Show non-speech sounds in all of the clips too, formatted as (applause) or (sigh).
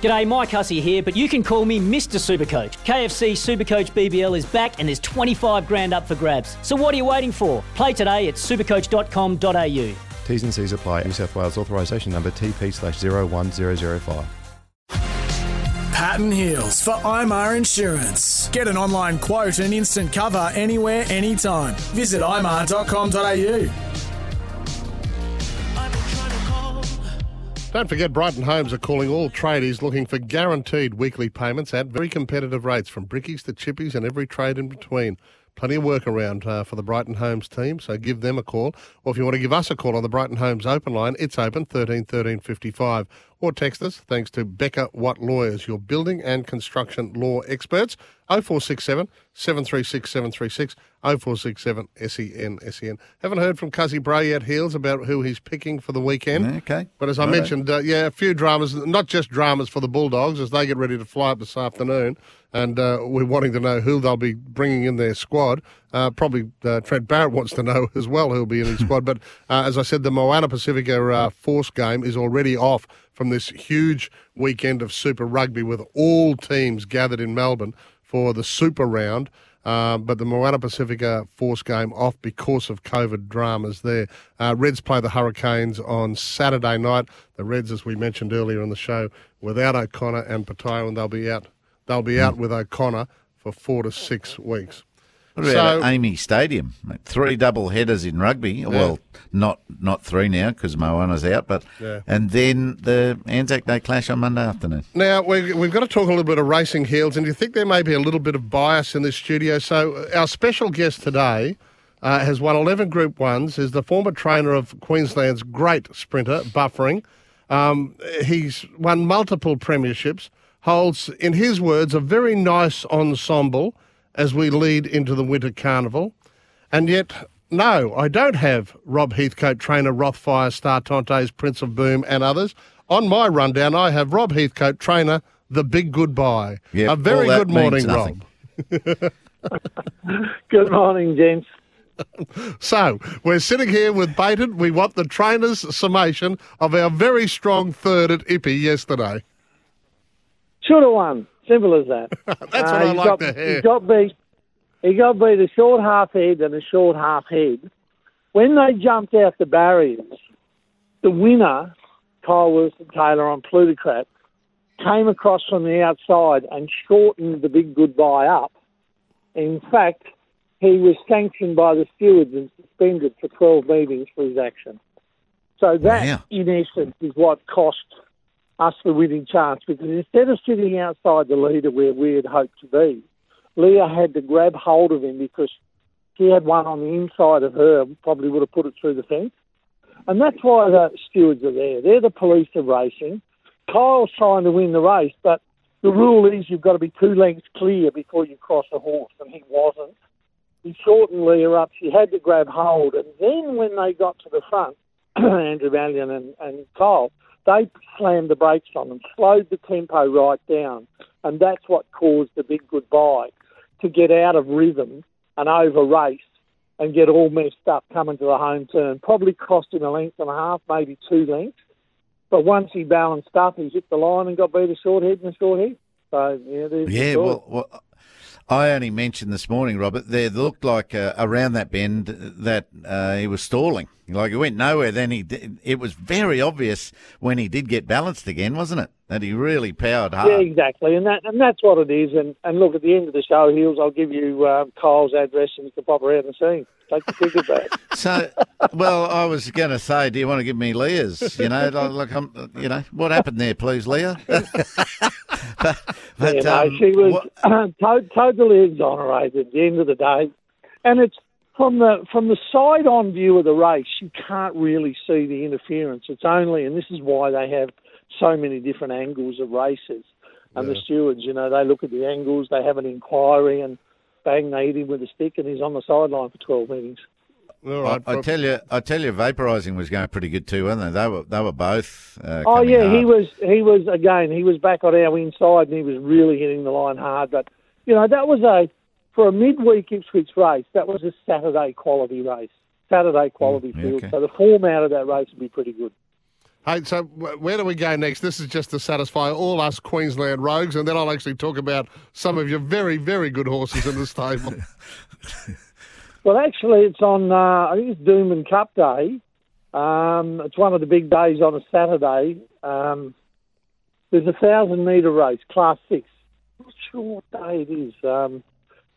G'day, Mike Hussey here, but you can call me Mr. Supercoach. KFC Supercoach BBL is back and there's 25 grand up for grabs. So what are you waiting for? Play today at supercoach.com.au. T's and C's apply. New South Wales authorisation number TP slash 01005. Patton Heels for IMAR Insurance. Get an online quote and instant cover anywhere, anytime. Visit imar.com.au. Don't forget, Brighton Homes are calling all tradies looking for guaranteed weekly payments at very competitive rates from brickies to chippies and every trade in between. Plenty of work around uh, for the Brighton Homes team, so give them a call. Or if you want to give us a call on the Brighton Homes open line, it's open 13 13 55. Or text us, thanks to Becker Watt Lawyers, your building and construction law experts. 0467 736 736 0467 SEN SEN. Haven't heard from Cuzzy Bro yet, Heels, about who he's picking for the weekend. Okay. But as I Righto. mentioned, uh, yeah, a few dramas, not just dramas for the Bulldogs as they get ready to fly up this afternoon. And uh, we're wanting to know who they'll be bringing in their squad. Uh, probably uh, Trent Barrett wants to know (laughs) as well who'll be in his squad. But uh, as I said, the Moana Pacifica uh, Force game is already off from this huge weekend of Super Rugby with all teams gathered in Melbourne for the Super Round. Uh, but the Moana Pacifica Force game off because of COVID dramas there. Uh, Reds play the Hurricanes on Saturday night. The Reds, as we mentioned earlier in the show, without O'Connor and Patayo, and they'll be out. They'll be out with O'Connor for four to six weeks. What about at AAMI Stadium? Three double headers in rugby. Well, not not three now because Moana's out, but Yeah. and then the Anzac Day clash on Monday afternoon. Now, we, we've got to talk a little bit of racing heels, and you think there may be a little bit of bias in this studio? So, uh, our special guest today uh, has won 11 Group 1s, is the former trainer of Queensland's great sprinter, Buffering. Um, he's won multiple premierships, holds, in his words, a very nice ensemble as we lead into the Winter Carnival. And yet, no, I don't have Rob Heathcote, trainer Rothfire, Star Tontes, Prince of Boom, and others. On my rundown, I have Rob Heathcote, trainer The Big Goodbye. Yep, a very all that good morning, means Rob. (laughs) (laughs) Good morning, gents. (laughs) So, we're sitting here with Baited. We want the trainer's summation of our very strong third at Ippy yesterday. Should have won. Simple as that. (laughs) That's what uh, I he like got, to hear. He got beat. He got beat a short half head and a short half head. When they jumped out the barriers, the winner, Kyle Wilson Taylor on Plutocrat, came across from the outside and shortened the big goodbye up. In fact, he was sanctioned by the stewards and suspended for 12 meetings for his action. So that, Wow. in essence, is what cost us the winning chance because instead of sitting outside the leader where we had hoped to be, Leah had to grab hold of him because she had one on the inside of her, probably would have put it through the fence. And that's why the stewards are there. They're the police of racing. Kyle's trying to win the race, but the rule is you've got to be two lengths clear before you cross a horse, and he wasn't. He shortened Leah up. She had to grab hold. And then when they got to the front, (clears throat) Andrew Mallyon and, and Kyle, they slammed the brakes on and slowed the tempo right down. And that's what caused the big goodbye to get out of rhythm and over race and get all messed up coming to the home turn. Probably cost him a length and a half, maybe two lengths. But once he balanced up, he hit the line and got beat a short head and a short head. So, yeah, there's Yeah, well, well, I only mentioned this morning, Robert. There looked like uh, around that bend that uh, he was stalling. Like he went nowhere. Then he, did, it was very obvious when he did get balanced again, wasn't it? That he really powered hard. Yeah, exactly, and that and that's what it is. And and look, at the end of the show, Heels, I'll give you uh, Kyle's address and you can pop around and see. Take the ticket back. (laughs) So, well, I was going to say, do you want to give me Leah's? You know, like, like I'm, you know, what happened there, please, Leah? (laughs) (laughs) but, but, you know, um, she was what- (clears throat) totally exonerated at the end of the day, and it's from the from the side on view of the race, you can't really see the interference. It's only, and this is why they have so many different angles of races. and the stewards. You know, they look at the angles, they have an inquiry, and bang, they hit him with a stick, and he's on the sideline for 12 meetings. All I. I tell you, I tell you, vaporising was going pretty good too, weren't they? They were, they were both. Uh, Oh coming yeah, he was. He was again. He was back on our inside, and he was really hitting the line hard. But you know, that was a for a midweek Ipswich race. That was a Saturday quality race. Saturday quality yeah, field. okay. So the form out of that race would be pretty good. Hey, so where do we go next? This is just to satisfy all us Queensland rogues, and then I'll actually talk about some of your very, very good horses in the stable. (laughs) Well, actually, it's on. Uh, I think it's Doomben Cup Day. Um, it's one of the big days on a Saturday. Um, there's a thousand metre race, Class Six. I'm Not sure what day it is. Um,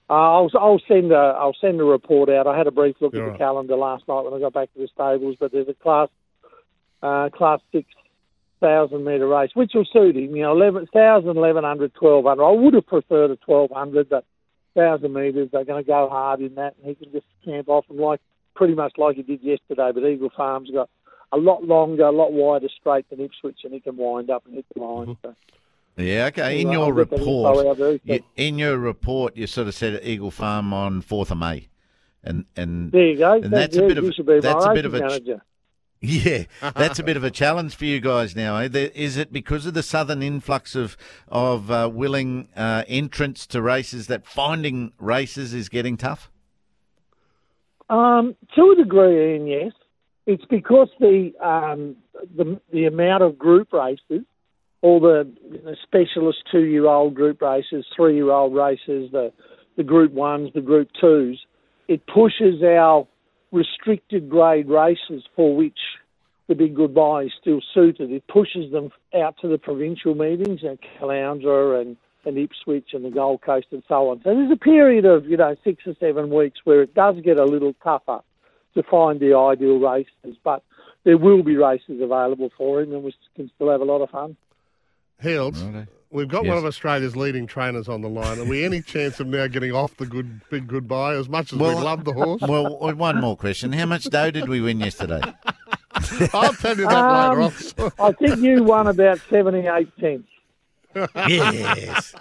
uh, I'll, I'll send a I'll send a report out. I had a brief look Yeah. at the calendar last night when I got back to the stables, but there's a Class uh, Class Six thousand metre race, which will suit him. You know, 11, 1,000, 1,100, 1,200. I would have preferred a 1,200, but thousand metres. They're going to go hard in that, and he can just camp off them like pretty much like he did yesterday. But Eagle Farm's got a lot longer, a lot wider straight than Ipswich, and he can wind up and hit the line. Mm-hmm. So, Yeah, okay. In Well, your I'll get the info report, you, in your report, you sort of said Eagle Farm on fourth of May, and and there you go. And that's a bit of you should be that's a bit of a manager. (laughs) yeah, that's a bit of a (laughs) challenge for you guys now. Eh? There- Is it because of the southern influx of of uh, willing uh, entrants to races that finding races is getting tough? Um, to a degree, Ian, yes. It's because the um, the the amount of group races, all the you know, specialist two year old group races, three year old races, the the group ones, the group twos, it pushes our restricted grade races for which the big goodbye is still suited. It pushes them out to the provincial meetings at Caloundra and, and Ipswich and the Gold Coast and so on. So there's a period of, you know, six or seven weeks where it does get a little tougher to find the ideal races, but there will be races available for him and we can still have a lot of fun. Hills, Righto. We've got Yes. one of Australia's leading trainers on the line. Are we any (laughs) chance of now getting off the good big goodbye as much as we love the horse? Well, one more question: How much dough did we win yesterday? (laughs) I'll tell you that Um, later on. I think you won about 78 cents yes.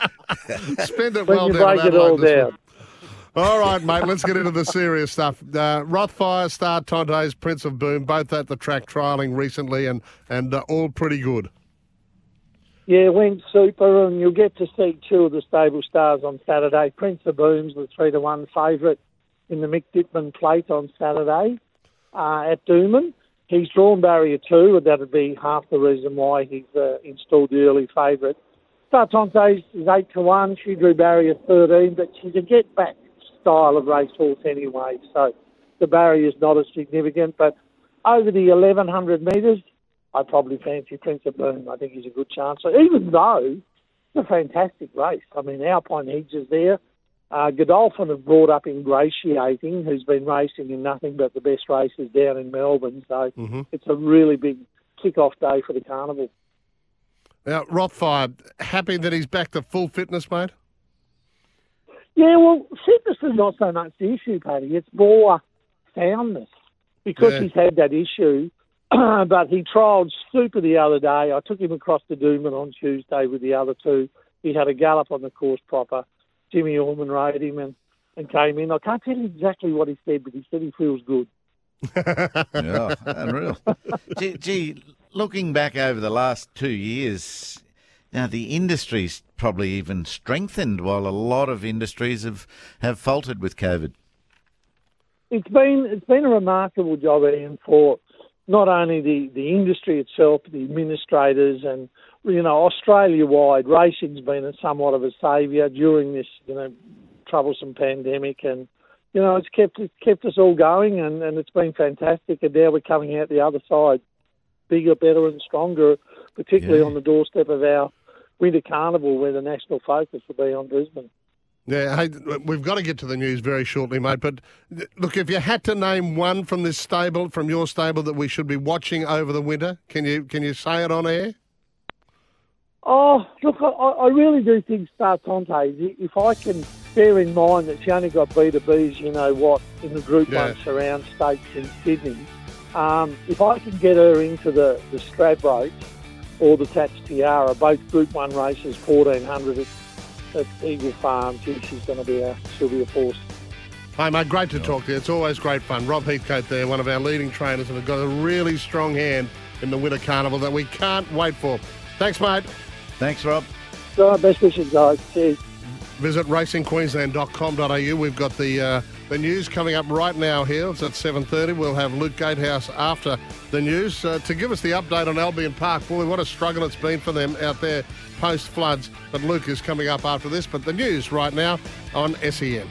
(laughs) Spend it when well you down break in it all Adelaide this down. All right, mate, let's get into the serious stuff. Uh, Rothfire, Star Tontes, Prince of Boom, both at the track trialling recently and, and uh, all pretty good. Yeah, went super, and you'll get to see two of the stable stars on Saturday. Prince of Booms, the three to one favourite in the Mick Dittman Plate on Saturday uh, at Doomben. He's drawn barrier two, and that'd be half the reason why he's uh, installed the early favourite. Startontes is eight to one. She drew barrier thirteen, but she's a get back style of racehorse anyway, so the barrier's not as significant. But over the eleven hundred metres, I probably fancy Prince of Boom. I think he's a good chance. So even though it's a fantastic race, I mean Alpine Hedge is there. Uh, Godolphin have brought up Ingratiating, who's been racing in nothing but the best races down in Melbourne. So it's a really big kick-off day for the carnival. Now, Rothfire, happy that he's back to full fitness, mate? Yeah, well, fitness is not so much the issue, Paddy. It's more soundness because Yeah. he's had that issue. (clears throat) but he trialled super the other day. I took him across to Doomben on Tuesday with the other two. He had a gallop on the course proper. Jimmy Orman rode him and, and came in. I can't tell you exactly what he said, but he said he feels good. (laughs) Yeah, unreal. gee, gee, looking back over the last two years, now the industry's probably even strengthened while a lot of industries have, have faltered with COVID. it's been it's been a remarkable job, Ian, for not only the, the industry itself, the administrators, and you know Australia wide racing's been a somewhat of a saviour during this you know troublesome pandemic, and you know it's kept it's kept us all going, and, and it's been fantastic. And now we're coming out the other side, bigger, better, and stronger, particularly Yeah. on the doorstep of our winter carnival, where the national focus will be on Brisbane. Yeah, hey, we've got to get to the news very shortly, mate. But look, if you had to name one from this stable, from your stable, that we should be watching over the winter, can you can you say it on air? Oh, look, I, I really do think Startonte, if I can bear in mind that she only got B to B's, you know what, in the Group Yeah. 1 surround stakes in Sydney, um, if I can get her into the, the Stradbroke, or the Tats Tiara, both Group 1 races, 1400 at, at Eagle Farm. Gee, she's going to be a, she'll be a force. Hey, mate, great to talk to you. It's always great fun. Rob Heathcote there, one of our leading trainers, and have got a really strong hand in the Winter Carnival that we can't wait for. Thanks, mate. Thanks, Rob. So, best wishes, guys. Cheers. Visit racingqueensland.com.au. We've got the uh, the news coming up right now here. It's at 7.30. We'll have Luke Gatehouse after the news uh, to give us the update on Albion Park. Boy, what a struggle it's been for them out there post-floods. But Luke is coming up after this. But the news right now on SEN.